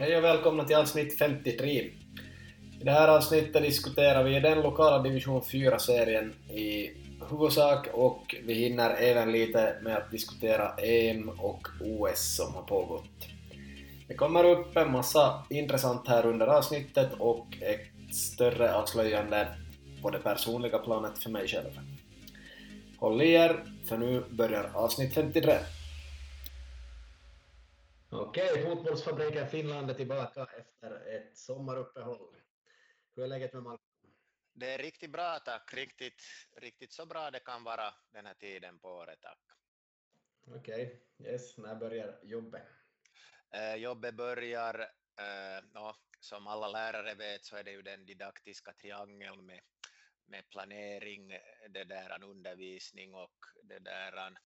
Hej och välkomna till avsnitt 53. I det här avsnittet diskuterar vi den lokala division 4-serien i huvudsak och vi hinner även lite med att diskutera EM och OS som har pågått. Det kommer upp en massa intressant här under avsnittet och ett större avslöjande på det personliga planet för mig själv. Håll i er, för nu börjar avsnitt 53. Okej, Fotbollsfabriken Finland är tillbaka efter ett sommaruppehåll. Hur är läget med Malmö? Det är riktigt bra tack, riktigt, riktigt så bra det kan vara den här tiden på året tack. Okej, yes, när börjar jobbet? Eh, jobbet börjar, eh, no, som alla lärare vet så är det ju den didaktiska triangeln med, med planering, det där undervisning och det där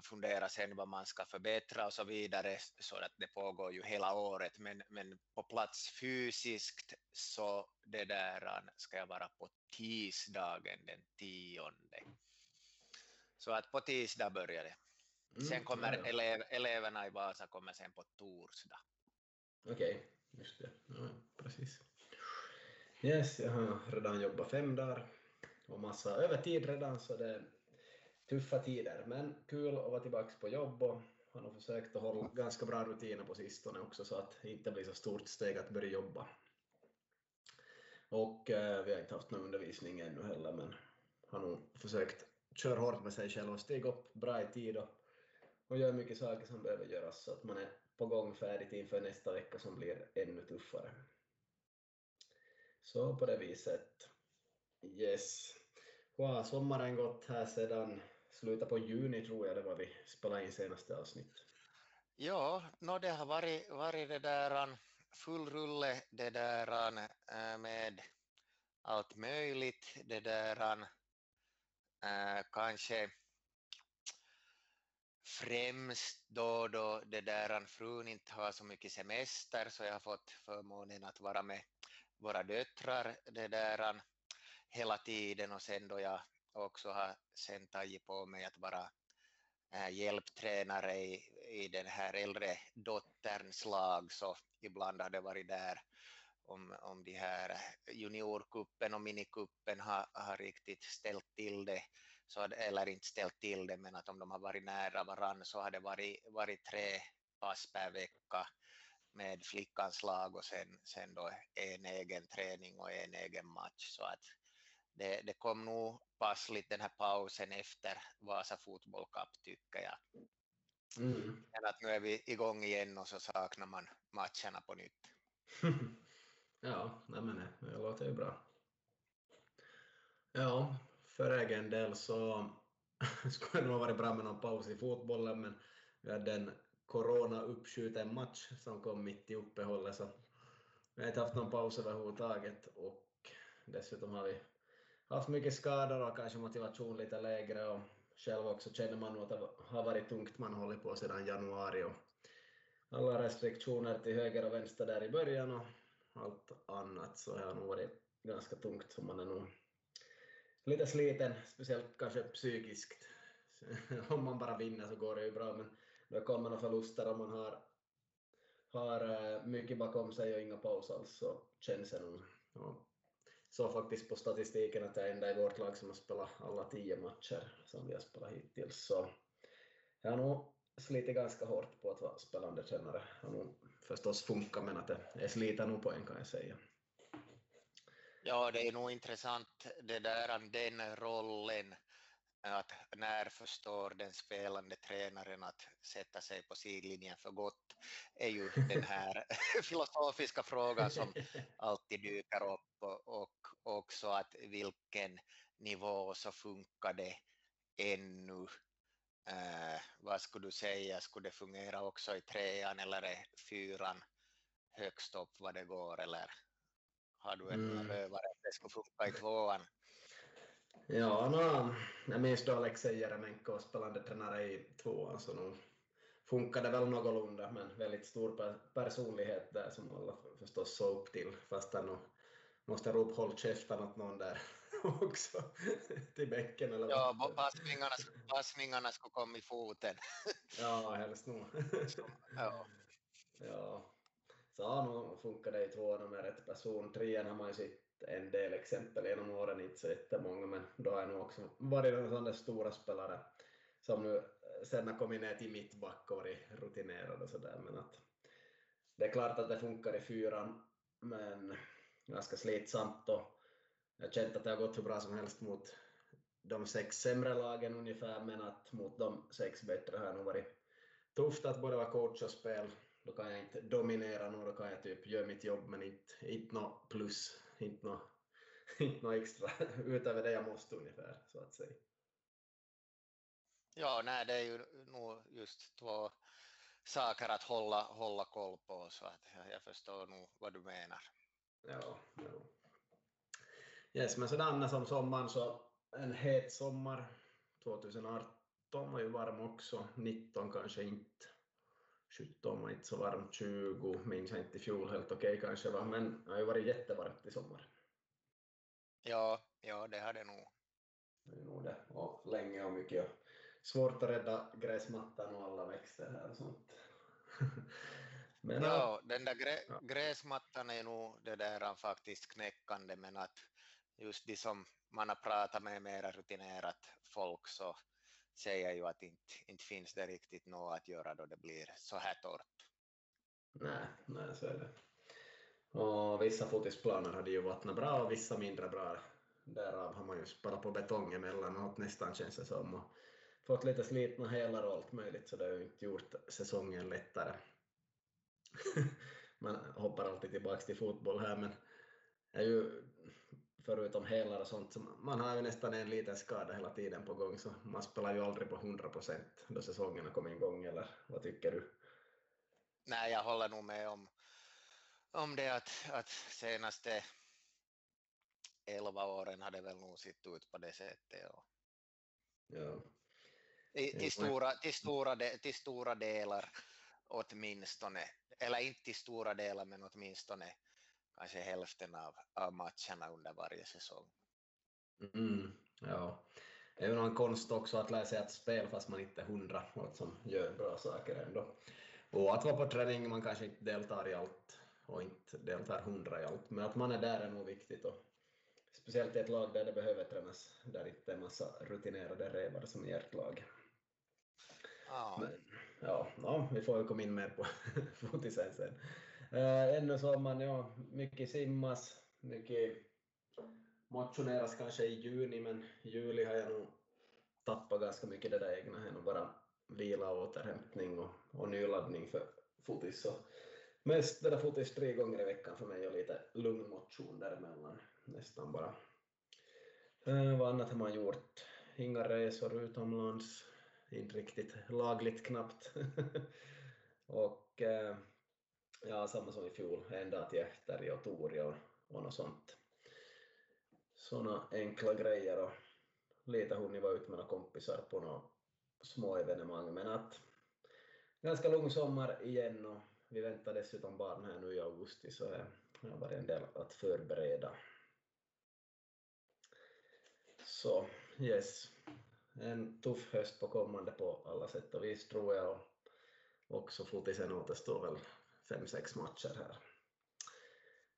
fundera sen vad man ska förbättra och så vidare, så att det pågår ju hela året, men, men på plats fysiskt så det där ska jag vara på tisdagen den tionde. Så att på tisdag börjar det. Mm, sen kommer ja, ja. Elev, eleverna i Vasa kommer sen på torsdag. Okej, okay, just det. Ja, precis. Yes, jag har redan jobbat fem dagar och massa övertid redan så det tuffa tider, men kul att vara tillbaka på jobb och har nog försökt att hålla ganska bra rutiner på sistone också så att det inte blir så stort steg att börja jobba. Och eh, vi har inte haft någon undervisning ännu heller, men har nog försökt köra hårt med sig själv och stiga upp bra i tid och, och göra mycket saker som behöver göras så att man är på gång färdigt inför nästa vecka som blir ännu tuffare. Så på det viset. Yes. Wow, sommaren gått här sedan slutet på juni tror jag det var vi spelade in senaste avsnitt. Ja, no, det har varit, varit det där full rulle det där eh, med allt möjligt, det där äh, kanske främst då, då det där frun inte har så mycket semester så jag har fått förmånen att vara med våra döttrar det där hela tiden och sen då jag också har sen tagit på mig att vara hjälptränare i, i den här äldre dotterns lag, så ibland har det varit där om, om de här juniorkuppen och minikuppen har, har riktigt ställt till det, så, eller inte ställt till det, men att om de har varit nära varann så har det varit, varit tre pass per vecka med flickans lag och sen, sen då en egen träning och en egen match. Så att det, det kom nog passligt den här pausen efter Vasa Fotboll Cup tycker jag. Mm. Men att nu är vi igång igen och så saknar man matcherna på nytt. ja, nej men det, låter ju bra. Ja, för egen del så skulle det nog varit bra med någon paus i fotbollen men vi hade en corona-uppskjuten match som kom mitt i uppehållet så vi har inte haft någon paus överhuvudtaget och dessutom har vi haft mycket skador och kanske motivation lite lägre och själv också känner man nog att det har varit tungt man hållit på sedan januari och alla restriktioner till höger och vänster där i början och allt annat så har nog varit ganska tungt så man är nog lite sliten, speciellt kanske psykiskt. Om man bara vinner så går det ju bra men då kommer några förluster om man har, har eh, mycket bakom sig och inga paus alls så känns det nog. Såg faktiskt på statistiken att jag är enda i vårt lag som har spelat alla tio matcher som vi har spelat hittills. Så jag har nog slitit ganska hårt på att vara spelande tränare. Det har nog förstås funkat men att det är nog på en kan jag säga. Ja, det är nog intressant det där, den rollen att när förstår den spelande tränaren att sätta sig på sidlinjen för gott är ju den här filosofiska frågan som alltid dyker upp och, också att vilken nivå så funkar det ännu. Eh, vad skulle du säga, skulle det fungera också i trean eller är fyran högst upp vad det går eller har du en mm. rövare att det skulle funka i tvåan? Ja, no, jag minns då Alexej Jeremenko spelande tränare i tvåan, så nu funkade väl någorlunda, men väldigt stor personlighet där som alla förstås såg upp till, fast han måste ropa håll käften åt någon där också, till bänken eller Ja, passningarna, passningarna skulle komma i foten. ja, helst nog. ja. ja. Så ja, nu funkar det i tvåan med rätt person. Trean har man ju sett en del exempel genom åren, inte så jättemånga, men då har jag nog också varit en sån där stora spelare som nu eh, sen har kommit ner till mittback och varit rutinerad och sådär, men att det är klart att det funkar i fyran, men ganska slitsamt och jag har känt att det har gått hur bra som helst mot de sex sämre lagen ungefär, men att mot de sex bättre har nog varit tufft att både vara coach och spel. Då kan jag inte dominera nog, då kan jag typ göra mitt jobb, men inte, inte något plus, inte något, inte något extra utöver det jag måste ungefär, så att säga. Ja, nej, det är ju nog just två saker att hålla, hålla koll på, så att jag förstår nog vad du menar. Ja, ja. Yes, men sådär som sommaren så en het sommar 2018 var ju varm också, 19 kanske inte, 17 var inte så varmt, 20 minns jag inte i fjol helt okej okay, kanske var, men det har ju varit jättevarmt i sommar. Ja, ja det har det nog. Det är nog det, och länge och mycket. Svårt att rädda gräsmattan och alla växter här och sånt. men, ja, den där grä, ja. gräsmattan är nog det där faktiskt knäckande, men att just de som man har pratat med mera rutinerat folk så säger ju att inte, inte finns det riktigt något att göra då det blir så här torrt. Nej, nej så är det. Och vissa fotisplaner hade ju vattnat bra och vissa mindre bra. Därav har man ju sparat på betong emellanåt nästan känns det som. Och fått lite slitna hälar och allt möjligt så det har ju inte gjort säsongen lättare. man hoppar alltid tillbaka till fotboll här men är ju förutom hälar och sånt, så man har ju nästan en liten skada hela tiden på gång, så man spelar ju aldrig på 100 procent då säsongen har kommit igång, eller vad tycker du? Nej, jag håller nog med om, om det att, att senaste elva åren har det väl nog sett ut på det sättet. Och... Ja. Till, till, stora, till, stora, till stora delar åtminstone, eller inte till stora delar men åtminstone kanske hälften av, av matcherna under varje säsong. Mm, ja. Det är ju någon konst också att lära sig ett spel fast man inte är hundra och som gör bra saker ändå. Och att vara på träning, man kanske inte deltar i allt och inte deltar hundra i allt, men att man är där är nog viktigt. Och speciellt i ett lag där det behöver tränas, där det inte är en massa rutinerade rävar som i ert lag. Ja. Men, ja, ja, vi får ju komma in mer på fotisen sen. Äh, ännu man ja, mycket simmas, mycket motioneras kanske i juni, men i juli har jag nog tappat ganska mycket det där egna, här bara vila och återhämtning och, och nyladdning för fotis. Så mest det där fotis tre gånger i veckan för mig och lite lugn motion däremellan, nästan bara. Äh, vad annat har man gjort? Inga resor utomlands, inte riktigt lagligt knappt. och äh, ja, samma som i fjol, en dag till efter och Tori och, och något sånt. Såna enkla grejer och lite hunnit vara ute med några kompisar på några små evenemang, men att ganska lång sommar igen och vi väntar dessutom barn här nu i augusti så det har varit en del att förbereda. Så yes, en tuff höst på kommande på alla sätt och vis tror jag och också fotisen återstår väl fem, sex matcher här.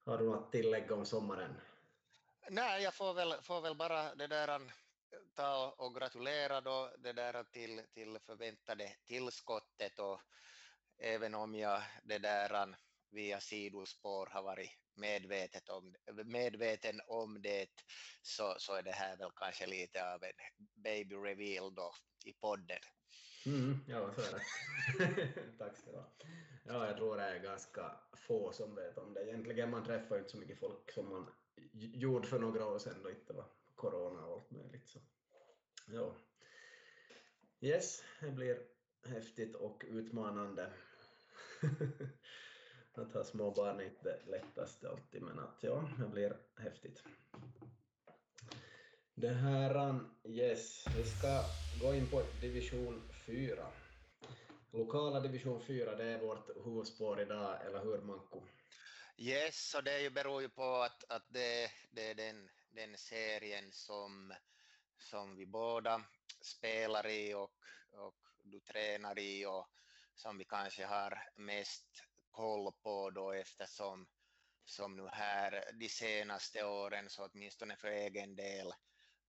Har du något tillägg om sommaren? Nej, jag får väl, får väl bara det där ta och gratulera då det där till, till förväntade tillskottet och även om jag det där via sidospår har varit medvetet om, medveten om det så, så är det här väl kanske lite av en baby reveal då i podden. Mm, ja, så är det. Tack ska du ha. Ja, jag tror det är ganska få som vet om det. Egentligen man träffar inte så mycket folk som man gjorde för några år sedan då inte var corona och allt möjligt. Så. Ja. Yes, det blir häftigt och utmanande. att ha små barn är inte det lättaste alltid, men att ja, det blir häftigt. Det här, yes, vi ska gå in på division 4. Lokala division 4, det är vårt huvudspår idag, eller hur Manko? Yes, och det beror ju på att, att det, det är den, den serien som, som vi båda spelar i och, och du tränar i och som vi kanske har mest koll på då eftersom som nu här de senaste åren, så åtminstone för egen del,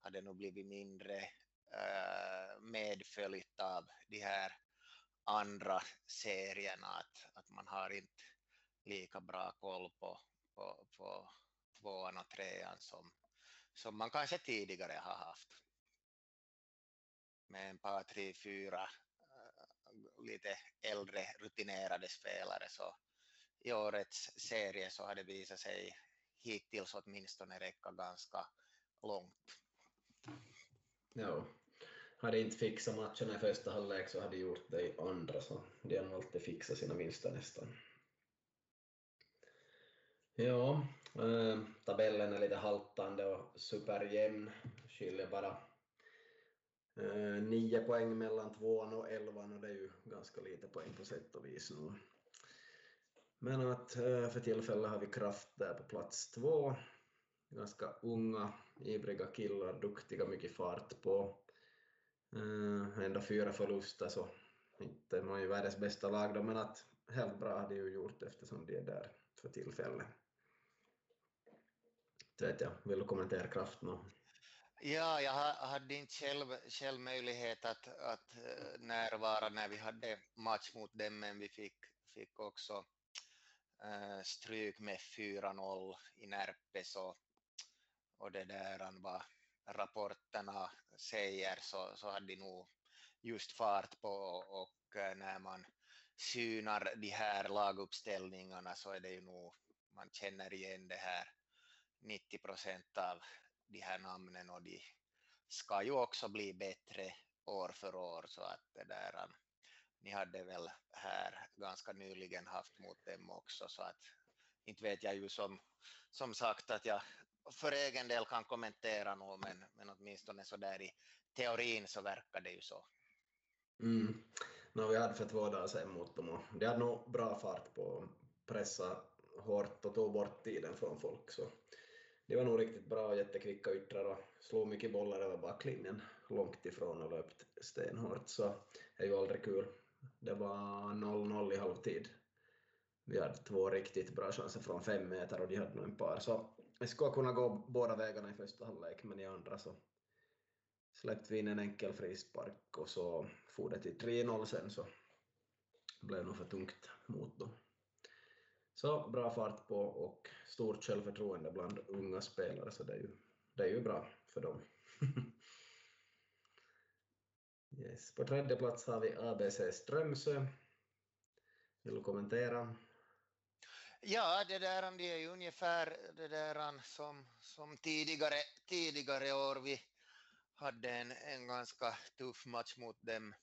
har det nog blivit mindre Eh, medföljt av de här andra serierna, att, att man har inte lika bra koll på, på, på tvåan och trean som, som man kanske tidigare har haft. Med en par, tre, fyra eh, lite äldre rutinerade spelare så i årets serie så har det visat sig hittills åtminstone räcka ganska långt. Ja, hade inte fixat matcherna i första halvlek så hade de gjort det i andra, så de har alltid fixat sina vinster nästan. Ja, äh, tabellen är lite haltande och superjämn, skiljer bara äh, nio poäng mellan tvåan och elvan och det är ju ganska lite poäng på sätt och vis nu. Men att äh, för tillfället har vi Kraft där på plats två, ganska unga, ivriga killar, duktiga, mycket fart på. Mm, uh, ändå fyra förluster så inte man ju världens bästa lag då, men att helt bra har de ju gjort eftersom de är där för tillfället. Så vet jag, vill du kommentera kraft nu? Ja, jag hade inte själv, själv möjlighet att, att eh, närvara när vi hade match mot dem, men vi fick, fick också äh, stryk med 4-0 i Närpes och, och det där var rapporterna säger så, så hade de nog just fart på och eh, när man synar de här laguppställningarna så är det ju nog, man känner igen det här 90 procent av de här namnen och de ska ju också bli bättre år för år så att det där, eh, ni hade väl här ganska nyligen haft mot dem också så att inte vet jag ju som, som sagt att jag för egen del kan kommentera nog, men, men åtminstone så där i teorin så verkar det ju så. Mm. No, vi hade för två dagar sedan mot dem och de hade nog bra fart på att pressa hårt och tog bort tiden från folk. Så de var nog riktigt bra och jättekvicka yttrar och slog mycket bollar över backlinjen långt ifrån och löpt stenhårt. Så det är ju aldrig kul. Det var 0-0 i halvtid. Vi hade två riktigt bra chanser från fem meter och de hade nog en par. Så det skulle kunna gå båda vägarna i första halvlek, men i andra så släppte vi in en enkel frispark och så for det till 3-0 sen så blev det nog för tungt mot dem. Så bra fart på och stort självförtroende bland unga spelare, så det är ju, det är ju bra för dem. yes. På tredje plats har vi ABC Strömsö. Vill du kommentera? Ja, det där det är ju ungefär det där som, som tidigare, tidigare år. Vi hade en, en ganska tuff match mot dem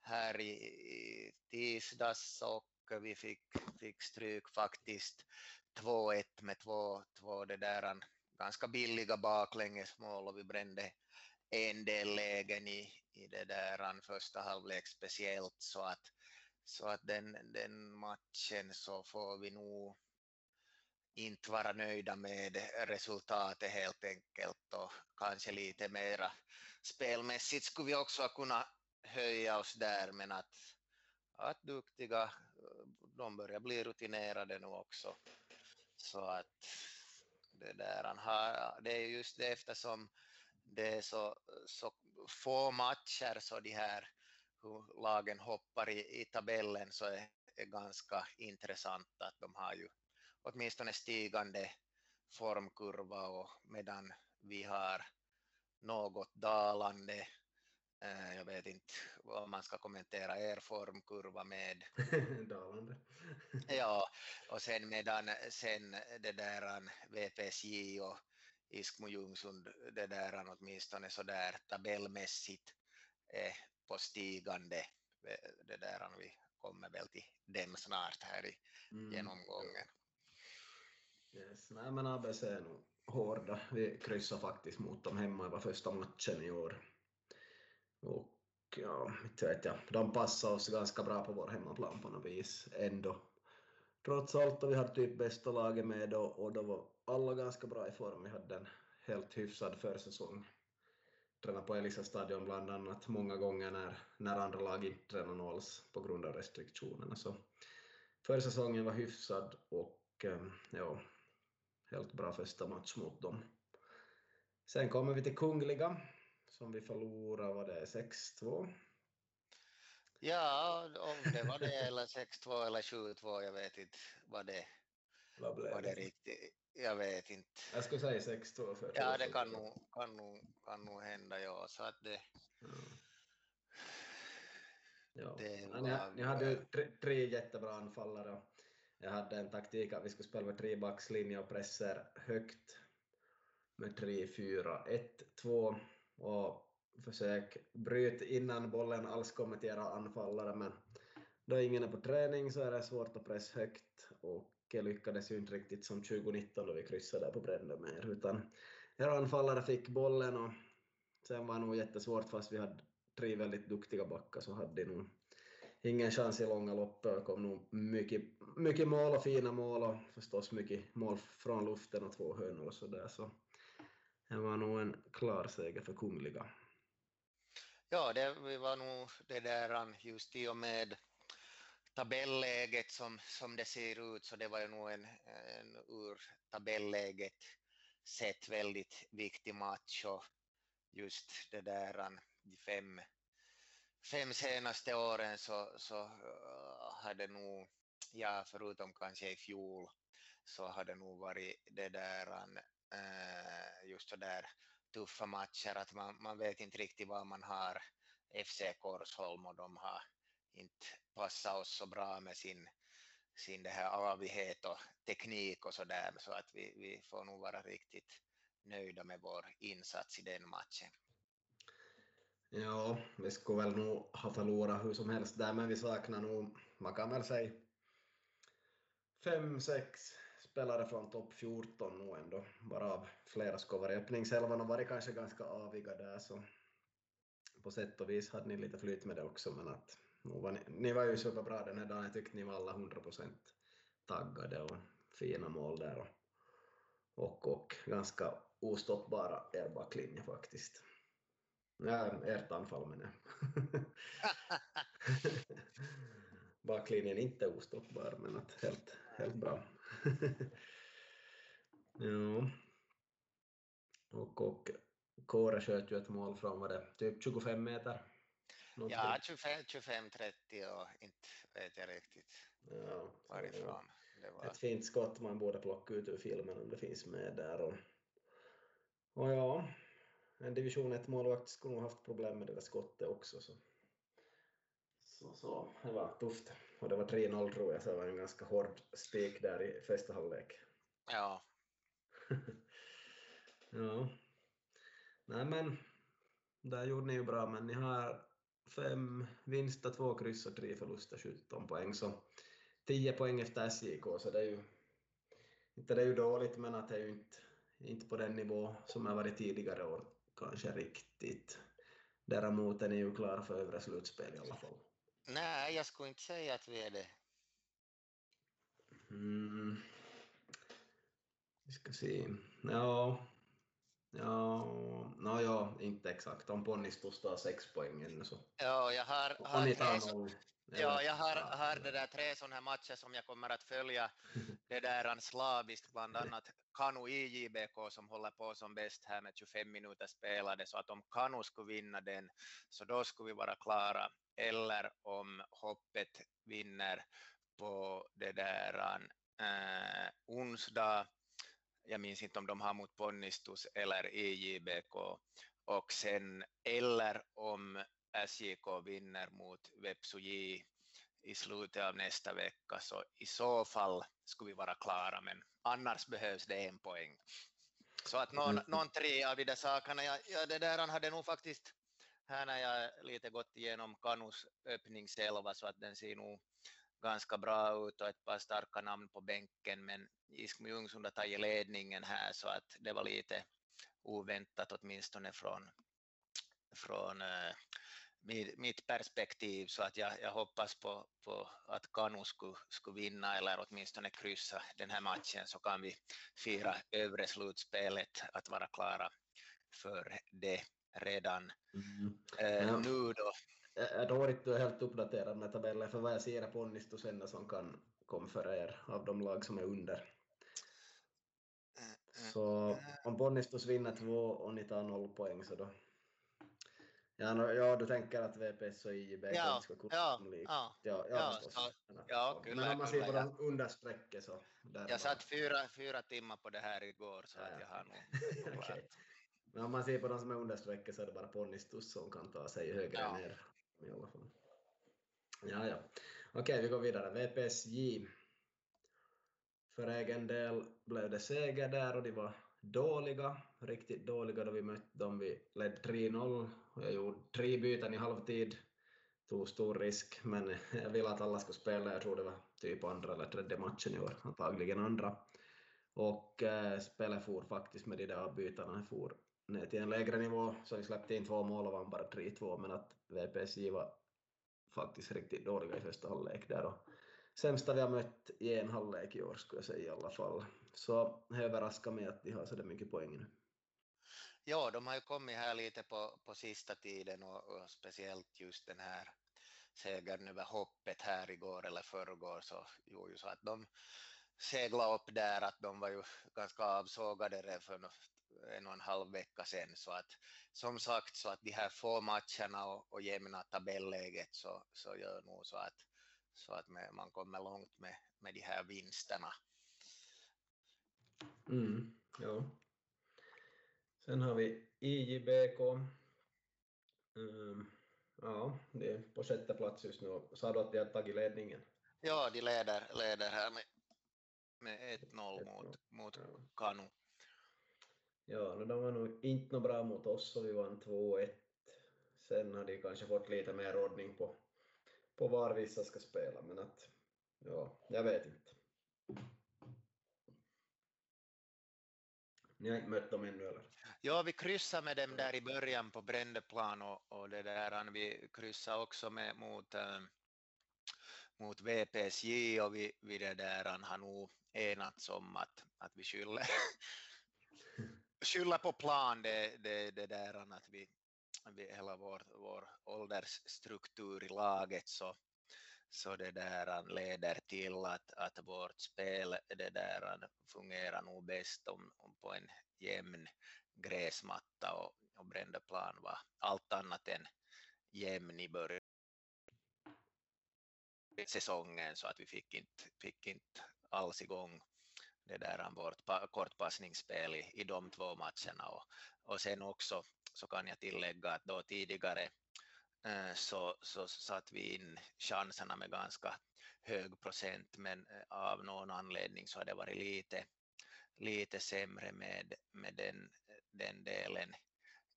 här i, i tisdags och vi fick, fick stryk faktiskt 2-1 med två, två det där ganska billiga baklängesmål och vi brände en del lägen i, i det där första halvlek speciellt så att så att den, den matchen så får vi nog inte vara nöjda med resultatet helt enkelt och kanske lite mera spelmässigt skulle vi också kunna höja oss där men att, att duktiga, de börjar bli rutinerade nu också. Så att det där, det är just det eftersom det är så, så få matcher så de här hur lagen hoppar i, i tabellen så är, är ganska intressant att de har ju åtminstone stigande formkurva och medan vi har något dalande eh, jag vet inte vad man ska kommentera er formkurva med. dalande. ja, och sen medan sen det där VPSJ och Iskmo Ljungsund, det där åtminstone så där tabellmässigt är på stigande. Det där vi kommer väl till dem snart här i mm. genomgången. Yes. Nej, men ABC är nog hårda. Vi kryssar faktiskt mot dem hemma, det var första matchen i år. Och ja, inte vet jag, de passar oss ganska bra på vår hemmaplan på något vis ändå. Trots allt, och vi hade typ bästa laget med då, och då var alla ganska bra i form. Vi hade en helt hyfsad försäsong tränat på Elisa stadion bland annat många gånger när, när andra lag inte tränar alls på grund av restriktionerna. Så försäsongen var hyfsad och ehm, ja, helt bra första match mot dem. Sen kommer vi till Kungliga som vi förlorade, var det 6-2? Ja, om det var det eller 6-2 eller 7-2, jag vet inte vad det vad blev var det riktigt. Jag vet inte. Jag skulle säga 6-2 för Ja, det kan nog, kan nog, kan nog hända, ja. Så att det, Ja. Ja. Det var- ni hade ju tre, tre jättebra anfallare. Jag hade en taktik att vi skulle spela med trebackslinje och presser högt med 3, 4, 1, 2 och försök bryta innan bollen alls kommer till era anfallare men då ingen är på träning så är det svårt att pressa högt och jag lyckades ju inte riktigt som 2019 då vi kryssade där på Brännö med er utan er anfallare fick bollen och sen var det nog jättesvårt fast vi hade tre väldigt duktiga backar så hade de nog ingen chans i långa loppet Det kom nog mycket, mycket mål och fina mål och förstås mycket mål från luften och två hörnor och sådär så det var nog en klar seger för Kungliga. ja, det vi var nog det där just i och med tabelläget som, som det ser ut så det var ju nog en, en ur tabelläget sett väldigt viktig match. Och just det där de fem, fem senaste åren så, så eh, hade nog, ja förutom kanske i fjol så hade nog varit det där eh, just så där tuffa matcher att man, man vet inte riktigt vad man har. FC Korsholm och de har inte passar oss så bra med sin, sin det här avighet och teknik och så där så att vi, vi får nog vara riktigt nöjda med vår insats i den matchen. Ja, vi skulle väl nog ha förlorat hur som helst där, men vi saknar nog, man kan väl säga, fem, sex spelare från topp 14 nog ändå, bara av flera skulle vara i öppningselvan och varit kanske ganska aviga där, så på sätt och vis hade ni lite flyt med det också, men att var ni, ni var ju superbra den här dagen, jag tyckte ni var alla 100% taggade och fina mål där och, och, och ganska ostoppbara er backlinje faktiskt. Ja, ert anfall menar jag. Backlinjen inte ostoppbar, men att helt, helt bra. ja. Och, och Kåre sköt ju ett mål från, vad det, typ 25 meter? Någonting. Ja, 25-30 och inte vet jag riktigt ja, varifrån det var. Ett fint skott man borde plocka ut ur filmen om det finns med där. Och, och ja, en division 1-målvakt skulle nog haft problem med det där skottet också. Så. Så, så det var tufft. Och det var 3-0 tror jag, så det var en ganska hård spik där i första halvlek. Ja, ja. Nej men, där gjorde ni ju bra, men ni har fem vinster, två kryss och tre förluster, 17 poäng. Så 10 poäng efter SJK, så det är ju inte det är ju dåligt, men att det är ju inte, inte på den nivå som har varit tidigare år kanske riktigt. Däremot är ni ju klara för övre slutspel i alla fall. nej, jag skulle inte säga att vi är det. Mm. Vi ska se. Ja, ja, no, ja, inte exakt. Om Ponnistus tar sex poäng ännu så. Ja, jag har, har tre, så- ja, jag har, har det där tre sådana här matcher som jag kommer att följa det där slaviskt, bland annat Kanu IJBK som håller på som bäst här med 25 minuter spelade, så att om Kanu skulle vinna den så då skulle vi vara klara. Eller om Hoppet vinner på det där äh, onsdag, jag minns inte om de har mot Ponnistus eller IJBK, och sen eller om SJK vinner mot Vepsuji i slutet av nästa vecka, så i så fall skulle vi vara klara, men annars behövs det en poäng. Så att någon, Mm. någon tre av de där sakerna, jag, jag, det där han hade nog faktiskt, här när jag lite gått igenom Kanus öppningselva, så att den ser nog ganska bra ut och ett par starka namn på bänken, men Iskmo Ljungsund har tagit ledningen här, så att det var lite oväntat åtminstone från, från eh, mitt, perspektiv så att jag, jag hoppas på, på att Kanu skulle, skulle vinna eller åtminstone kryssa den här matchen så kan vi fira övre slutspelet att vara klara för det redan Mm. Ja. nu då. Tror inte du är helt uppdaterad med tabellen, för vad jag ser är Ponnistus enda som kan komma före er av de lag som är under. Så om Ponnistus vinner två och ni tar noll poäng så då... Ja, ja du tänker att VPS och IJB Ja, ska kunna ja, likt. ja. Ja, ja, Ja, Ja, kyllä, Men om man ser på ja. de understrecket så... Där Jag satt fyra, fyra timmar på det här igår så Ja, att ja. jag har nog. Men om man ser på de som är understrecket så är det bara Ponnistus som kan ta sig högre Ja. ner i alla fall. Ja, ja. Okej, vi går vidare. VPSJ. För egen del blev det seger där och de var dåliga, riktigt dåliga då vi mötte dem. Vi ledde 3-0 och jag gjorde tre byten i halvtid. Tog stor risk, men jag ville att alla skulle spela. Jag tror det var typ andra eller tredje matchen i år, antagligen andra. Och eh, spelet for faktiskt med de där avbytarna. For ner till en lägre nivå, så vi släppte in två mål och vann bara 3-2, men att VPSJ var faktiskt riktigt dåliga i första halvlek där. Och sämsta vi har mött i en halvlek i år skulle jag säga i alla fall. Så det överraskar mig att de har så där mycket poäng nu. Ja, de har ju kommit här lite på, på sista tiden och, och speciellt just den här segern över hoppet här igår eller förrgår så gjorde ju så att de seglade upp där att de var ju ganska avsågade redan för en och en halv vecka sedan så att som sagt så att de här få matcherna och, och jämna tabelläget så, så gör nog så att, så att man kommer långt med, med de här vinsterna. Mm, ja. Sen har vi IJBK. Mm, ja, det är på sjätte plats just nu. Sa du att de har tagit ledningen? Ja, de leder, leder här med, med 1-0 1-0. mot, mot Ja. Kanu. Ja, no, de var nog inte något bra mot oss och vi vann 2-1. Sen har de kanske fått lite mer ordning på, på var vissa ska spela, men att ja, jag vet inte. Ni har inte mött dem ännu eller? Ja, vi kryssade med dem där i början på Brändeplan och, och det där, vi kryssade också med mot, äh, mot VPSJ och vi, vi det där har nog enats om att, att vi skyller, Skylla på plan det, det, det där att vi, vi hela vår, vår åldersstruktur i laget så, så det där leder till att, att vårt spel det där fungerar nog bäst om, om på en jämn gräsmatta och, och Brändeplan var allt annat än jämn i början säsongen så att vi fick inte, fick inte alls igång det där vårt kortpassningsspel i, i de två matcherna. Och, och sen också så kan jag tillägga att då tidigare eh, så, så satt vi in chanserna med ganska hög procent men eh, av någon anledning så har det varit lite, lite sämre med, med den, den delen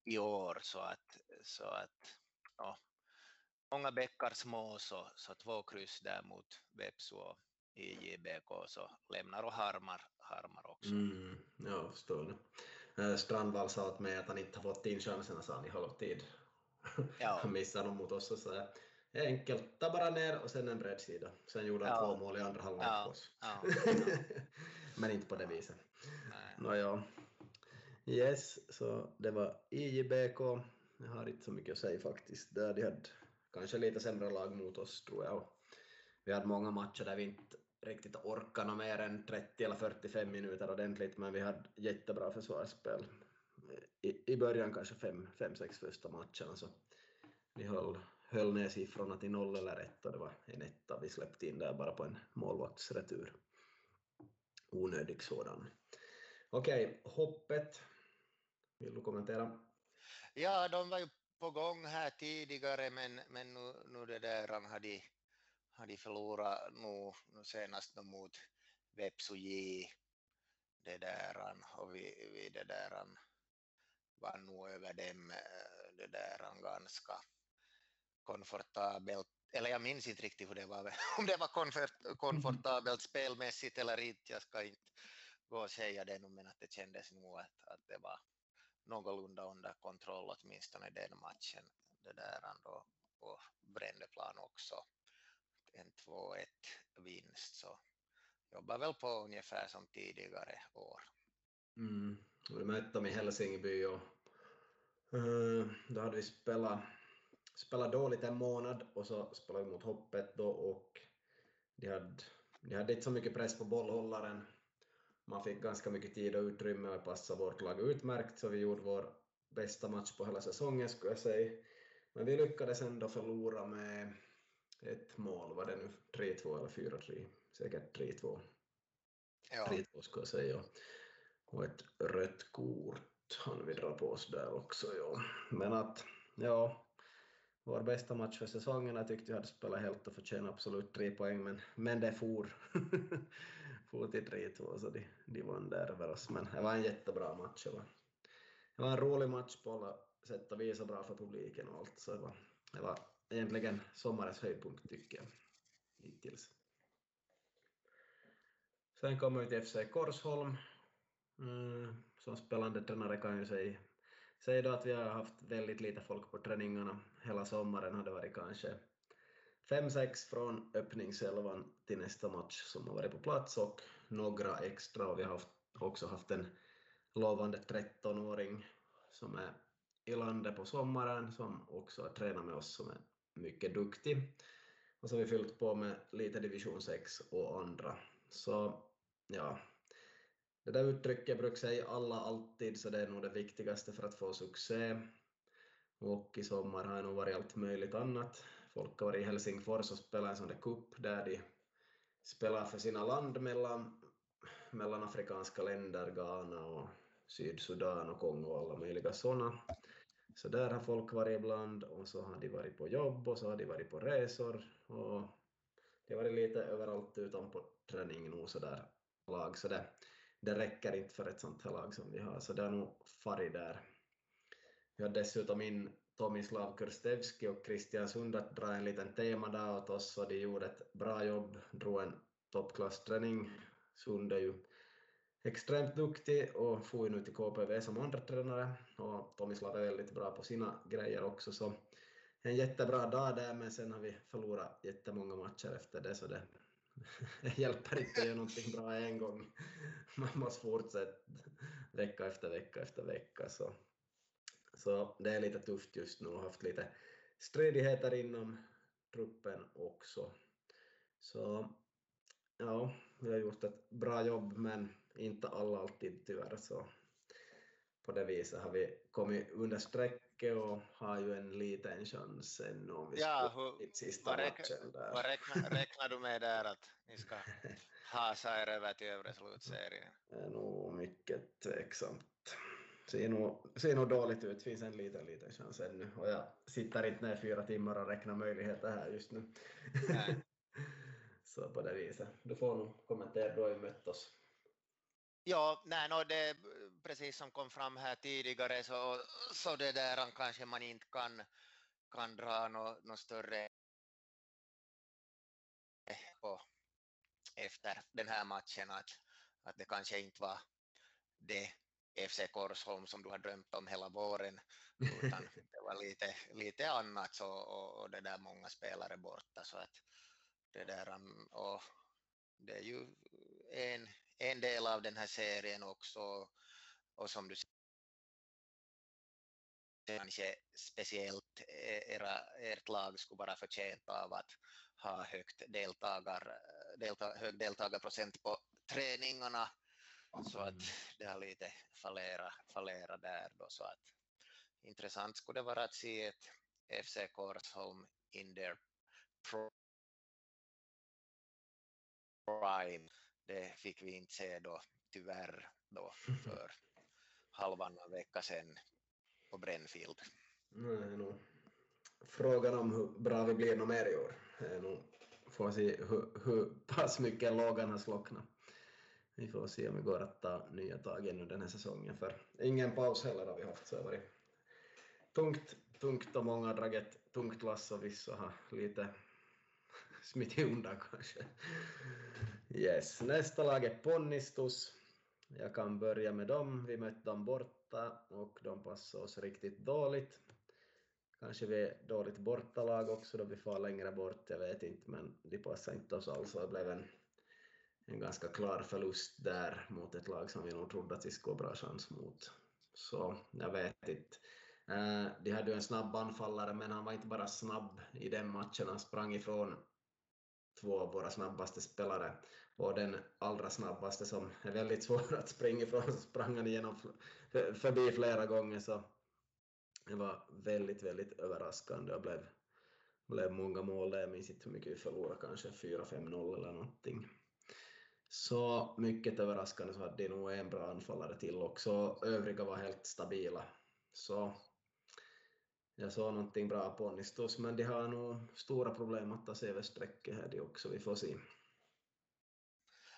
i år. Så att, så att ja, många bäckar små så, så två kryss där mot Vepsu och IJBK så lämnar och harmar, harmar också. Mm, ja, jag förstår det. Eh, Strandvall sa åt mig att han inte har fått in chanserna sa han i halvtid. Ja. Han missade dem mot oss och så enkelt, ta bara ner och sen en bredsida. Sen gjorde han Ja. två mål i andra halvlek Ja, ja, Men inte på det viset. Nåja. Yes, så det var IJBK. Jag har inte så mycket att säga faktiskt. Där de hade kanske lite sämre lag mot oss tror jag. Vi hade många matcher där vi inte riktigt orkade något mer än 30 eller 45 minuter ordentligt, men vi hade jättebra försvarsspel. I, i början kanske 5-6 första matcherna så vi höll, höll ner siffrorna till noll eller ett och det var en etta vi släppte in där bara på en målvaktsretur. Onödig sådan. Okej, hoppet. Vill du kommentera? Ja, de var ju på gång här tidigare men, men nu, nu det där har de, har de förlorat nu, nu senast mot Vepsu J det där och vi, vi det där vann nog över dem det där ganska komfortabelt eller jag minns inte riktigt hur det var, om det var komfort, komfortabelt spelmässigt eller inte, jag ska inte gå och säga det nu men att det kändes nog att, att det var någorlunda under kontroll åtminstone den matchen. Det där då på Brändeplan också. En 2-1 vinst så jobbar väl på ungefär som tidigare år. Mm. Vi mötte dem i Helsingby och eh, uh, då hade vi spelat spelat dåligt en månad och så spelade vi mot Hoppet då och de hade, de hade inte så mycket press på bollhållaren. Man fick ganska mycket tid och utrymme och passade vårt lag utmärkt så vi gjorde vår bästa match på hela säsongen skulle jag säga. Men vi lyckades ändå förlora med ett mål, var det nu 3-2 eller 4-3? Säkert 3-2. Ja. 3-2 skulle jag säga. Och ett rött kort hann vi dra på oss där också. Ja. Men att, ja, vår bästa match för säsongen. Jag tyckte vi hade spelat helt och förtjänat absolut tre poäng, men, men det for. for till 3-2, så de, de vann där över oss. Men det var en jättebra match. Det var, det var en rolig match på alla sätt och vis och bra för publiken och allt. Så det var, det var egentligen sommarens höjdpunkt tycker jag hittills. Sen kommer vi till FC Korsholm. Mm, som spelande tränare kan jag säga, säga då att vi har haft väldigt lite folk på träningarna. Hela sommaren har det varit kanske fem, sex från öppningselvan till nästa match som har varit på plats och några extra och vi har haft, också haft en lovande 13-åring som är i landet på sommaren som också har tränat med oss som är mycket duktig. Och så har vi fyllt på med lite division 6 och andra. Så ja, det där uttrycket brukar säga alla alltid, så det är nog det viktigaste för att få succé. Och i sommar har det nog varit allt möjligt annat. Folk har varit i Helsingfors och spelat en sån där cup där de spelar för sina land mellan, mellan afrikanska länder, Ghana och Sydsudan och Kongo och alla möjliga sådana. Så där har folk varit ibland och så har de varit på jobb och så har de varit på resor och det har varit lite överallt utom på träning nog sådär lag så det, det räcker inte för ett sånt här lag som vi har så det har nog farit där. Vi har dessutom in Tomislav Kurstevski och Christian Sund att dra en liten temadag åt oss och de gjorde ett bra jobb, drog en toppklassträning. Sund är ju extremt duktig och får ju nu till KPV som andra tränare och Tomislav är väldigt bra på sina grejer också så en jättebra dag där men sen har vi förlorat jättemånga matcher efter det så det, hjälper inte att göra någonting bra en gång. Man måste fortsätta vecka efter vecka efter vecka så, så det är lite tufft just nu och haft lite stridigheter inom truppen också. Så ja, vi har gjort ett bra jobb men inte alla alltid tyvärr så på det viset har vi kommit under strecket och har ju en liten chans ännu om vi ja, hur, sista vad matchen där. Vad räknar, räknar du med där att ni ska ha sig över till övre slutserien? Det är nog mycket tveksamt. Ser nog, ser nog dåligt ut, finns en liten, liten chans ännu och jag sitter inte ner fyra timmar och räknar möjligheter här just nu. så på det viset. Du får nog kommentera, du har ju mött oss Ja, nej, no, det precis som kom fram här tidigare så, så det där kanske man inte kan, kan dra något no större på efter den här matchen att, att det kanske inte var det FC Korsholm som du har drömt om hela våren utan det var lite, lite annat så, och, och det där många spelare borta så att det där och det är ju en, en del av den här serien också. Och som du säger, kanske speciellt era, ert lag skulle vara förtjänt av att ha högt deltagar, delta, hög deltagarprocent på träningarna. Så att mm. det har lite fallerat, fallerat där då. Så att intressant skulle det vara att se ett FC Korsholm in their prime det fick vi inte se då tyvärr då för halvannan vecka sedan på Brännfield. Nej, frågan om hur bra vi blir nog mer i år. Nog, får se hur, hur pass mycket lågan har slocknat. Vi får se om det går att ta nya tag ännu den här säsongen, för ingen paus heller har vi haft, så det har varit tungt, tungt och många har dragit tungt lass och vissa har lite smitit undan kanske. Yes. Nästa lag är Ponnistus. Jag kan börja med dem. Vi mötte dem borta och de passade oss riktigt dåligt. Kanske vi är dåligt bortalag också då vi får längre bort, jag vet inte, men de passade inte oss alls och det blev en, en ganska klar förlust där mot ett lag som vi nog trodde att vi skulle ha bra chans mot. Så jag vet inte. Eh, de hade ju en snabb anfallare, men han var inte bara snabb i den matchen, han sprang ifrån två av våra snabbaste spelare. Och den allra snabbaste som är väldigt svår att springa ifrån så sprang han igenom förbi flera gånger så det var väldigt, väldigt överraskande och blev, blev många mål där. Jag minns inte hur mycket vi förlorade, kanske 4-5-0 eller någonting. Så mycket överraskande så hade de nog en bra anfallare till också. Övriga var helt stabila. Så jag såg någonting bra på Onnistus, men de har nog stora problem att ta sig över strecket här de också. Vi får se.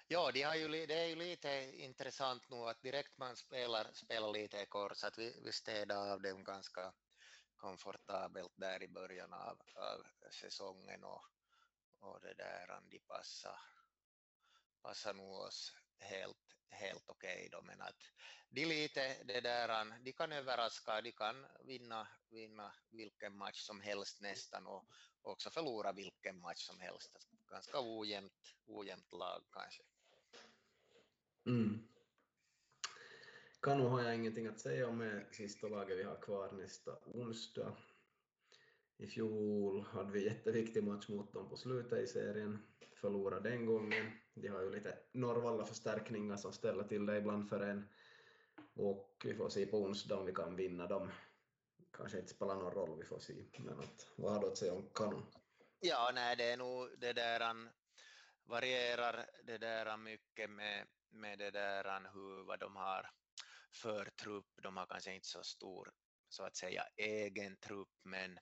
Ja, de har ju, det är ju lite intressant nu att direkt man spelar, spelar lite i kors, att vi, vi städar av dem ganska komfortabelt där i början av, av säsongen och, och det där, de passar, passar nog oss helt, helt okej okay då, men att de lite det där, de kan överraska, de kan vinna, vinna vilken match som helst nästan och också förlora vilken match som helst. Ganska ojämnt, ojämnt lag kanske. Mm. Kanu har jag ingenting att säga om med sista laget vi har kvar nästa onsdag. I fjol hade vi jätteviktig match mot dem på slutet i serien, förlorade den gången. De har ju lite Norrvalla-förstärkningar som ställer till det ibland för en. Och vi får se på onsdag om vi kan vinna dem. Kanske inte spelar någon roll, vi får se. Men att, vad har du att säga om Kanu? Ja, nej, det är nog det där han varierar det där mycket med, med det där hur, vad de har för trupp. De har kanske inte så stor så att säga egen trupp, men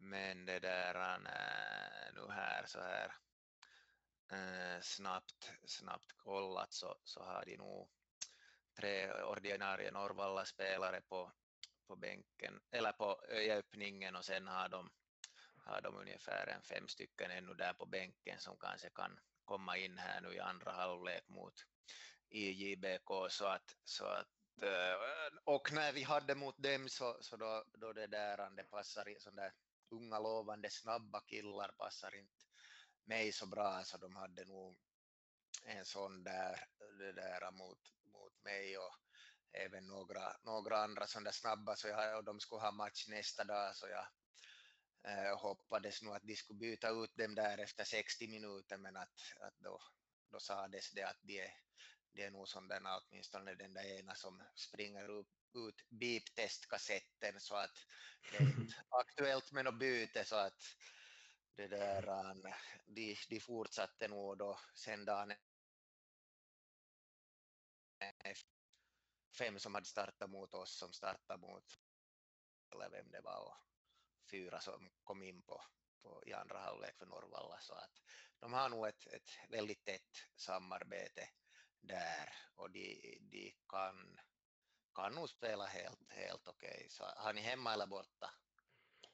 men det där äh, nu här så här äh, snabbt, snabbt kollat så, så har de nog tre ordinarie Norrvalla-spelare på, på bänken, eller på i öppningen och sen har de, har de ungefär en fem stycken ännu där på bänken som kanske kan komma in här nu i andra halvlek mot IJBK så att, så att eh, och när vi hade mot dem så, så då, då det där det passar i sån där unga lovande snabba killar passar inte mig så bra så de hade nog en sån där, det där mot, mot mig och även några, några andra sådana snabba så jag, och de skulle ha match nästa dag så jag eh, hoppades nog att de skulle byta ut dem där efter 60 minuter men att, att då, då sades det att de är, de är nog sådana åtminstone den där ena som springer upp ut beep-testkassetten så att det är inte aktuellt med något byte så att det där, um, de, de fortsatte nog då sen dagen fem som hade startat mot oss som startade mot eller vem det var och fyra som kom in på, på i andra halvlek för Norrvalla så att de har nog ett, ett väldigt tätt samarbete där och de, de kan kan nog spela helt, helt okej. Okay. Så har ni hemma eller borta?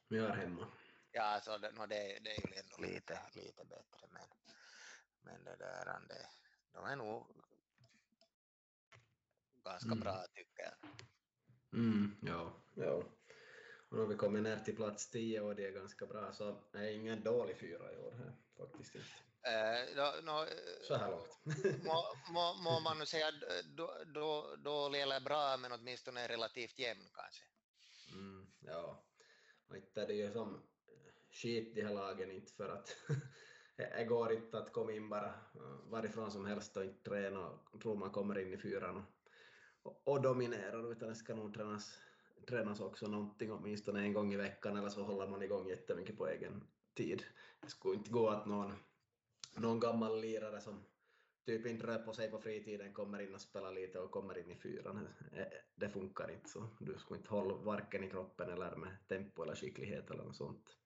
Vi har hemma. Ja, så det, no, det, det är ju ändå lite, lite bättre, men, men det där, det, de är nog ganska mm. bra tycker jag. Mm, ja, ja. Och nu har vi kommit ner till plats 10 och det är ganska bra, så det är ingen dålig fyra i år här faktiskt inte. Eh, no, no, så här långt. må, må, må man nu säga då, då, dålig eller bra, men åtminstone relativt jämn kanske. Mm, ja, och inte är det ju som skit de här lagen inte för att det går inte att komma in bara varifrån som helst och inte träna och tro man kommer in i fyran och, och dominerar utan det ska nog tränas, tränas också någonting åtminstone en gång i veckan eller så håller man igång jättemycket på egen tid. Det skulle inte gå att någon någon gammal lirare som typ inte rör på sig på fritiden kommer in och spelar lite och kommer in i fyran. Eh, eh, det funkar inte så. Du skulle inte hålla varken i kroppen eller med tempo eller skicklighet eller något sånt.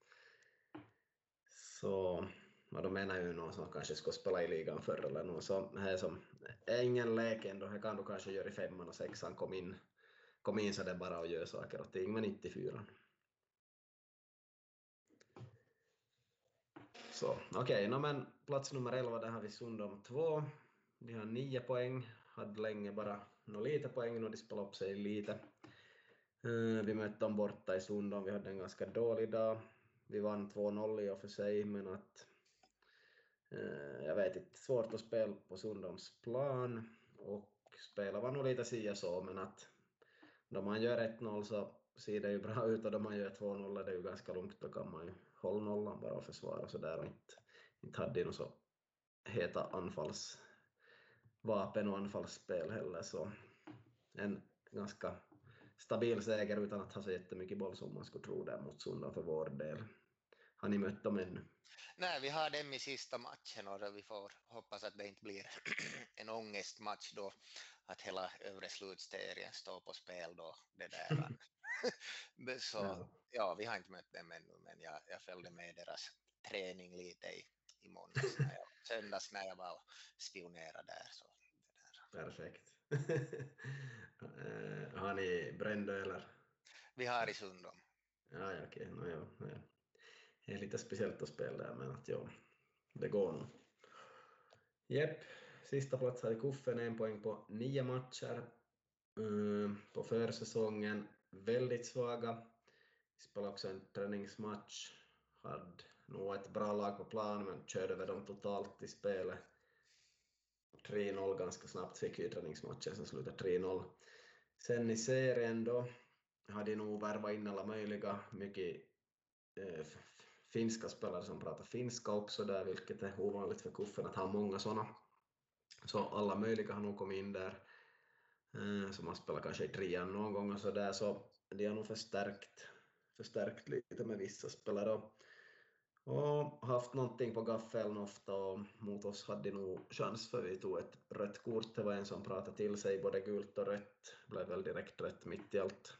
Så och då menar ju någon som kanske ska spela i ligan förr eller något så här som är ingen lek ändå, här kan du kanske göra i femman och sexan, kom in, kom in så det bara och gör saker och ting, men inte i fyran. Så okej, okay, no, men plats nummer 11 där har vi Sundom 2. De har 9 poäng, hade länge bara no, lite poäng och de spelade upp sig lite. Uh, vi mötte dem borta i Sundom, vi hade en ganska dålig dag. Vi vann 2-0 i och för sig, men att uh, jag vet inte, svårt att spela på Sundoms plan och spela var nog lite si så, men att då man gör 1-0 så ser det ju bra ut och då man gör 2-0 är det ju ganska lugnt, då kan man ju hålla nollan bara och försvara så där och inte, inte hade ju så heta anfallsvapen och anfallsspel heller så en ganska stabil seger utan att ha så jättemycket boll som man skulle tro där mot Sundan för vår del. Har ni mött dem ännu? Nej, vi har dem i sista matchen och vi får hoppas att det inte blir en ångestmatch då, att hela övre slutserien står på spel då. Det där. så ja. ja. vi har inte mött dem ännu, men jag, jag följde med deras träning lite i, i måndags, när jag, söndags när jag var och spionerade där. Så där. Perfekt. Eh, har ni Brändö eller? Vi har i Sundom. Ja, ja okej. No, ja, ja. Det är lite speciellt att spela där, men att ja, det går nog. Jepp, sista plats hade Kuffen, en poäng på nio matcher. Uh, på försäsongen väldigt svaga. Vi spelade också en träningsmatch, hade nog ett bra lag på plan men körde över dem totalt i spelet. 3-0 ganska snabbt fick vi träningsmatchen som slutade 3-0. Sen i serien då hade nog värvat in alla möjliga, mycket eh, finska spelare som pratar finska också där, vilket är ovanligt för Kuffen att ha många sådana. Så alla möjliga har nog kommit in där, eh, som har spelat kanske i trean någon gång och så där, så de har nog förstärkt, förstärkt lite med vissa spelare och haft någonting på gaffeln ofta och mot oss hade de nog chans för vi tog ett rött kort. Det var en som pratade till sig både gult och rött, blev väl direkt rött mitt i allt.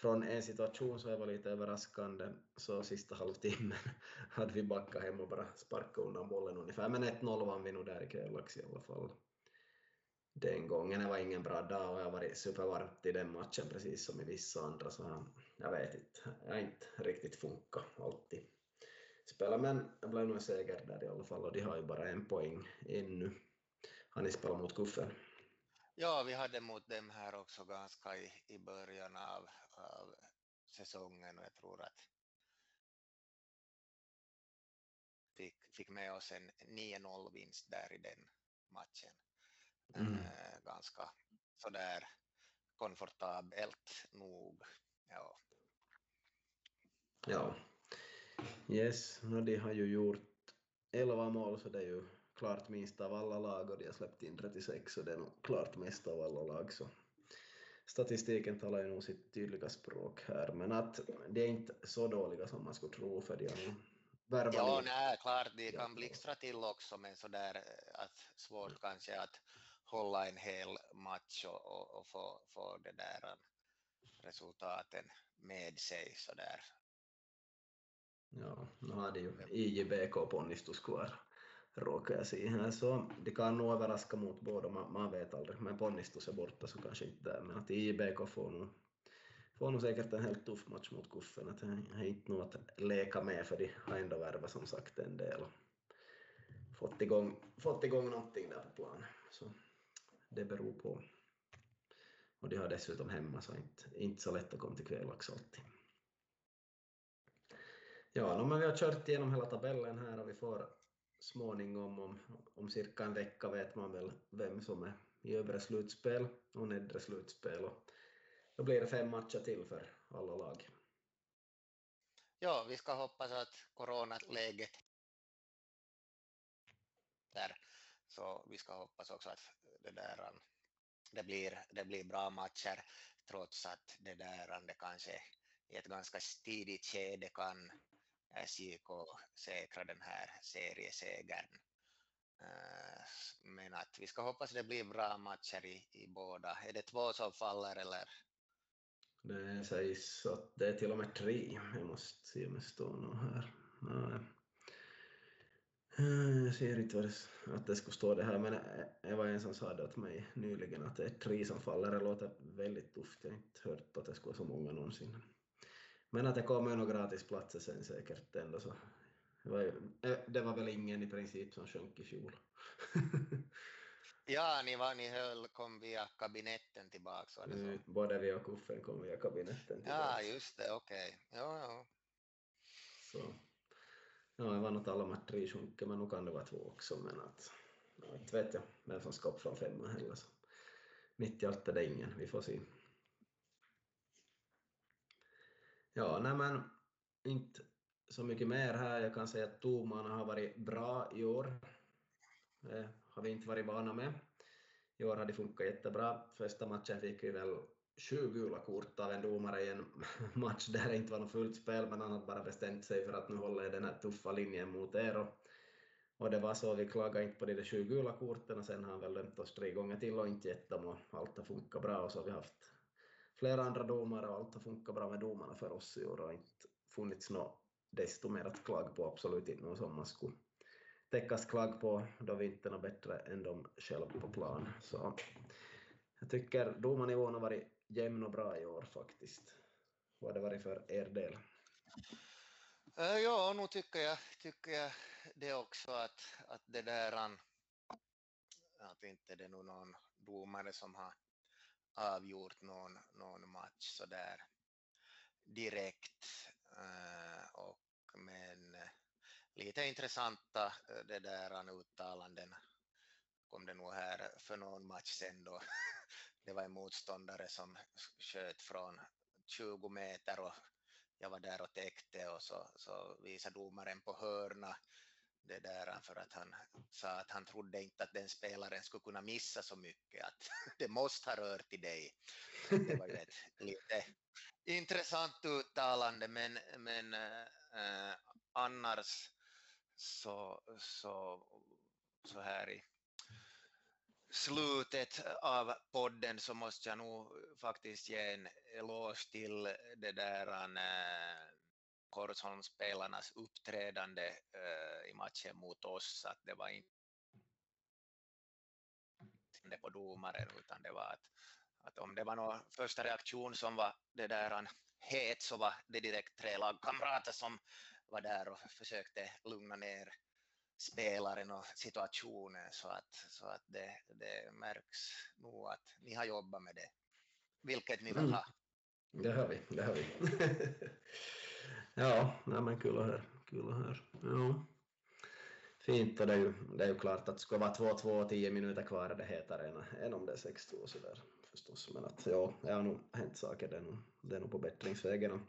Från en situation så jag var lite överraskande, så sista halvtimmen hade vi backat hem och bara sparkat undan bollen ungefär, men 1-0 vann vi nog där i också i alla fall. Den gången, det var ingen bra dag och jag har varit supervarmt i den matchen precis som i vissa andra, så jag vet inte, jag har inte riktigt funkat alltid spela, men det blev nog en seger där i alla fall och de har ju bara en poäng ännu. Har ni spelat mot Kuffen? Ja, vi hade mot dem här också ganska i, i början av, av säsongen och jag tror att fick, fick med oss en 9-0 vinst där i den matchen. Mm. Eh, ganska sådär komfortabelt nog. Ja. ja, Yes, no, de har ju gjort 11 mål så det är ju klart minst av alla lag och de har släppt in 36 så det är nog klart mest av alla lag. Så statistiken talar ju nog sitt tydliga språk här, men att de är inte så dåliga som man skulle tro för de har värvat Ja, nej, klart de kan blixtra till också, men sådär eh, att svårt kanske att hålla en hel match och, och, och få, få det där eh, resultaten med sig sådär Ja, nu har de ju IJBK ponnistus kvar, råkar jag se här, så det kan nog överraska mot båda, man, man vet aldrig, men ponnistus är borta så kanske inte där, men att IBK får nog, får nog säkert en helt tuff match mot Kuffen, att det är inte något att leka med för de har ändå värvat som sagt en del. Och fått igång, fått igång någonting där på plan, så det beror på. Och de har dessutom hemma så inte, inte så lätt att komma till Kvälax alltid. Ja, no, men vi har kört igenom hela tabellen här och vi får småningom om, om cirka en vecka vet man väl vem som är i övre slutspel och nedre slutspel och då blir det fem matcher till för alla lag. Ja, vi ska hoppas att coronaläget där, så vi ska hoppas också att det där det blir, det blir bra matcher trots att det där det kanske i ett ganska tidigt skede kan SJK säkra den här seriesegern. Eh, men att vi ska hoppas det blir bra matcher i, i båda. Är det två som faller eller? Det sägs att det är till och med tre. Jag måste se om det står något här. Nej. Eh, jag ser inte vad det, att det skulle stå det här, men det var en som sa det åt mig nyligen att det är tre som faller. Det låter väldigt tufft. Jag har inte hört att det skulle vara så många någonsin. Men att det kommer några gratisplatser sen säkert ändå så. Det var, eh, det var väl ingen i princip som sjönk i fjol. ja, ni, var, ni höll, kom via kabinetten tillbaks var det så? Mm, både vi och Kuffen kom via kabinetten tillbaks. Ja, just det, okej. Okay. Ja, ja. Så. Ja, det var något alla matcher i sjunker, men nu kan det vara två också, men att ja, inte vet jag vem som ska upp från femman heller. Så. Mitt i allt är det ingen, vi får se. Ja, nej men inte så mycket mer här. Jag kan säga att domarna har varit bra i år. Det har vi inte varit vana med. I år har det funkat jättebra. Första matchen fick vi väl sju gula kort av en domare i en match där det inte var något fullt spel, men han hade bara bestämt sig för att nu håller jag den här tuffa linjen mot er. Och, och det var så, vi klagade inte på de där sju gula korten och sen har han väl dömt oss tre gånger till och inte gett dem och allt har funkat bra och så har vi haft flera andra domare och allt har funkat bra med domarna för oss i år och inte funnits något desto mer att klaga på, absolut inte något som man skulle täckas klag på då vi inte är bättre än de själva på plan. Så jag tycker domarnivån har varit jämn och bra i år faktiskt. Vad har det varit för er del? Eh, ja, nu tycker jag, tycker jag det också att, att det där att inte det är någon domare som har avgjort någon, någon match så där direkt. Uh, och, men lite intressanta eh, det där uttalanden kom det nog här för någon match sen då det var en motståndare som sköt från 20 meter och jag var där och täckte och så, så visade domaren på hörna det där för att han sa att han trodde inte att den spelaren skulle kunna missa så mycket, att det måste ha rört i dig. Det var ju ett lite intressant uttalande men, men äh, annars så, så, så här i slutet av podden så måste jag nog faktiskt ge en eloge till det där äh, Korsholmsspelarnas uppträdande äh, i matchen mot oss, att det var inte på domaren utan det var att, att om det var någon första reaktion som var det där het så var det direkt tre lagkamrater som var där och försökte lugna ner spelaren och situationen så att, så att det, det märks nog att ni har jobbat med det, vilket ni vill mm. ha. Det har vi, det har vi. ja, nej, men kul att höra. Kul att höra. Ja. Fint och det är, ju, det är ju klart att det ska vara 2-2 och 10 minuter kvar är det hetare än, än om det är 6-2 sådär förstås. Men att ja, det har nog hänt saker, det är nog, det är nog på bättringsvägen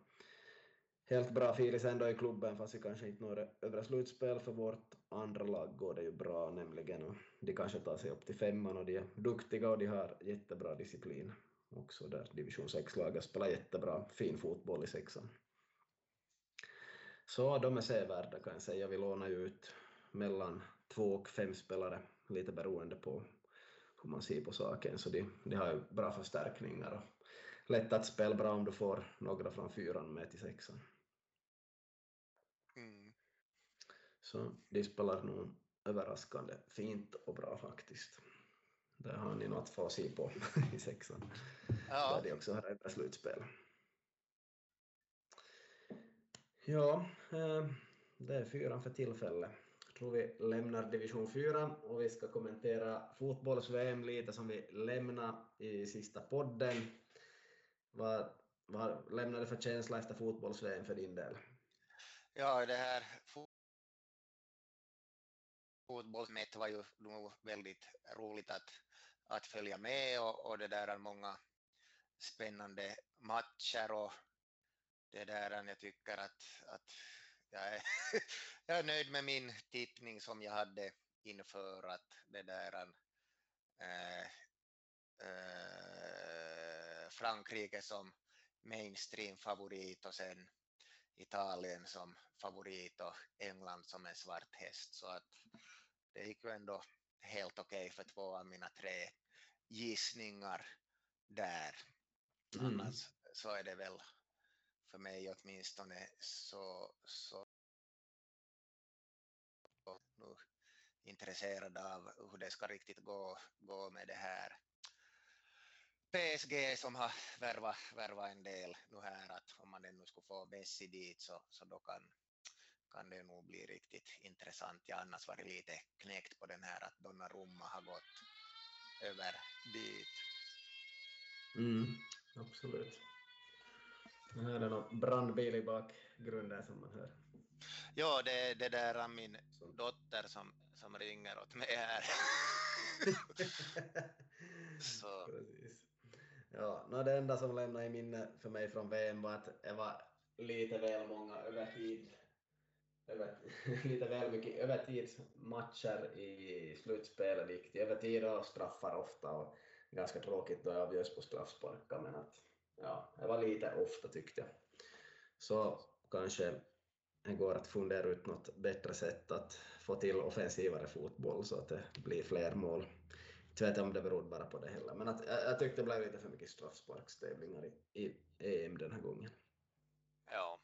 helt bra filis ändå i klubben fast vi kanske inte når övre slutspel för vårt andra lag går det ju bra nämligen och de kanske tar sig upp till femman och de är duktiga och de har jättebra disciplin också där division 6-laget spelar jättebra fin fotboll i sexan. Så de är sevärda kan jag säga, vi lånar ju ut mellan två och fem spelare lite beroende på hur man ser på saken så de, de har ju bra förstärkningar och lätt att spela bra om du får några från fyran med till sexan. Så de spelar nog överraskande fint och bra faktiskt. Där har ni något att få se på i sexan. Ja. Där de också har ett slutspel. Ja, eh, det är fyran för tillfället. Jag tror vi lämnar division 4 och vi ska kommentera fotbolls-VM lite som vi lämnade i sista podden. Vad, vad lämnar det för känsla efter fotbolls-VM för din del? Ja, det här fotbollsmätt var ju nog väldigt roligt att, att följa med och, och det där är många spännande matcher och det där jag tycker att, att jag, är, jag är nöjd med min tippning som jag hade inför att det där äh, äh, Frankrike som mainstream-favorit och sen Italien som favorit och England som en svart häst. Så att det gick ju ändå helt okej okay för två av mina tre gissningar där. Mm. Annars så är det väl för mig åtminstone så, så nu intresserad av hur det ska riktigt gå, gå med det här PSG som har värvat, värva en del nu här att om man ännu skulle få Messi dit så, så då kan kan det nog bli riktigt intressant. Jag annars varit lite knäckt på den här att Donnarumma har gått över dit. Mm, absolut. Det här är någon brandbil i bakgrunden som man hör. Ja, det, det där är min dotter som, som ringer åt mig här. Så. Precis. Ja, no, det enda som lämnade i minne för mig från VM var att jag var lite väl många övertid över, lite väl mycket övertidsmatcher i slutspelet gick till övertid och straffar ofta och ganska tråkigt då jag avgörs på straffsparkar men att ja, det var lite ofta tyckte jag. Så kanske det går att fundera ut något bättre sätt att få till offensivare fotboll så att det blir fler mål. Jag vet inte om det berodde bara på det heller, men att, jag, jag tyckte det blev lite för mycket straffsparkstävlingar i, i EM den här gången. Ja.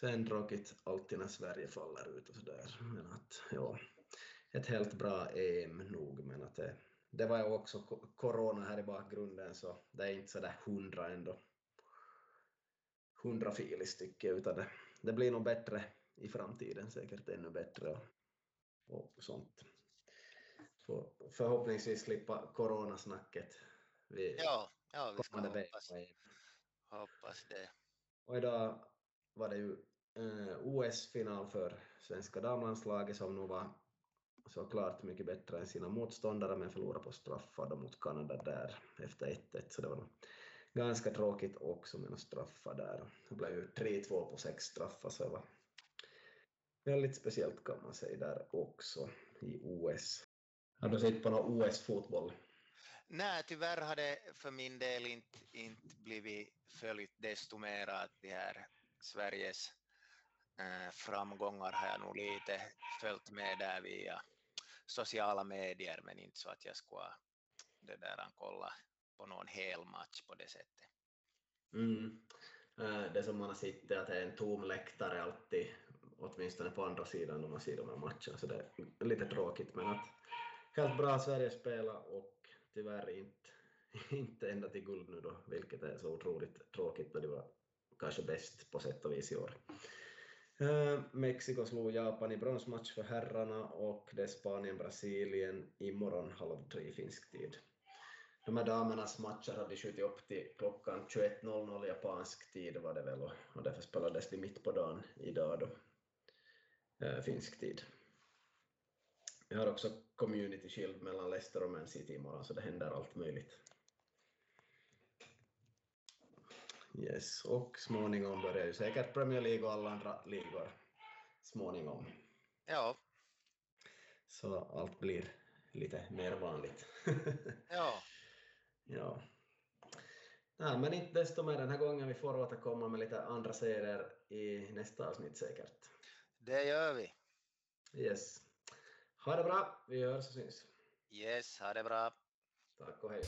Sen tråkigt alltid när Sverige faller ut och sådär, men att ja, ett helt bra EM nog, men att det, det var ju också corona här i bakgrunden så det är inte sådär hundra ändå hundra filis tycker jag, utan det, det blir nog bättre i framtiden, säkert ännu bättre och, och sånt. Får förhoppningsvis slippa coronasnacket vid ja, ja, vi ska hoppas, hoppas det. Och idag var det ju eh, OS-final för svenska damlandslaget som nog var såklart mycket bättre än sina motståndare men förlorade på straffar mot Kanada där efter 1-1 så det var ganska tråkigt också med några straffar där. Det blev ju 3-2 på sex straffar så det var väldigt speciellt kan man säga där också i OS. Har du sett på någon OS-fotboll? Nej, tyvärr har det för min del inte, inte blivit följt desto mer att de här Sveriges eh, framgångar har jag nog lite följt med där via sociala medier men inte så att jag skulle det där kolla på någon hel match på det sättet. Mm. Eh, det som man har sett är att det är en tom läktare alltid, åtminstone på andra sidan när man ser de här matcherna, så det är lite tråkigt men att helt bra Sverige spela och tyvärr inte, inte ända till guld nu då, vilket är så otroligt tråkigt då det var kanske bäst på sätt och vis i år. Eh, Mexiko slog Japan i bronsmatch för herrarna och det är Spanien-Brasilien imorgon halv tre finsk tid de här damernas matcher hade skjutit upp till klockan 21.00 japansk tid var det väl och därför spelades de mitt på dagen idag då, eh, finsk tid. Vi har också community shield mellan Leicester och Man City imorgon så det händer allt möjligt. Yes, och småningom börjar ju säkert Premier League och alla andra ligor småningom. Ja. Så allt blir lite mer vanligt. ja. Ja. Nej, men inte desto mer den här gången. Vi får återkomma med lite andra serier i nästa avsnitt säkert. Det gör vi. Yes. Ha det bra. Vi hörs och syns. Yes, ha det bra. Tack och hej.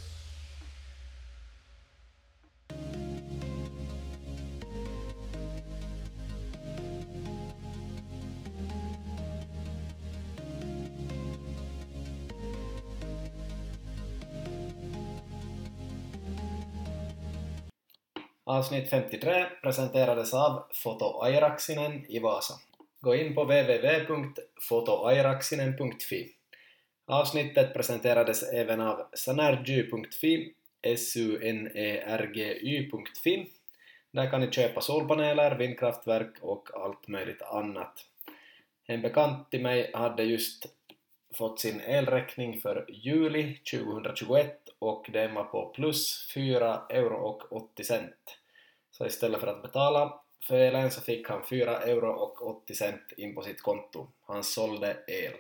Avsnitt 53 presenterades av Foto Airaksinen i Vasa. Gå in på www.fotoairaksinen.fi. Avsnittet presenterades även av sanergy.fi, sunergy.fi. Där kan ni köpa solpaneler, vindkraftverk och allt möjligt annat. En bekant till mig hade just fått sin elräkning för juli 2021 och den var på plus 4 euro och 80 cent. Så istället för att betala för elen så fick han 4 euro och 80 cent in på sitt konto. Han sålde el.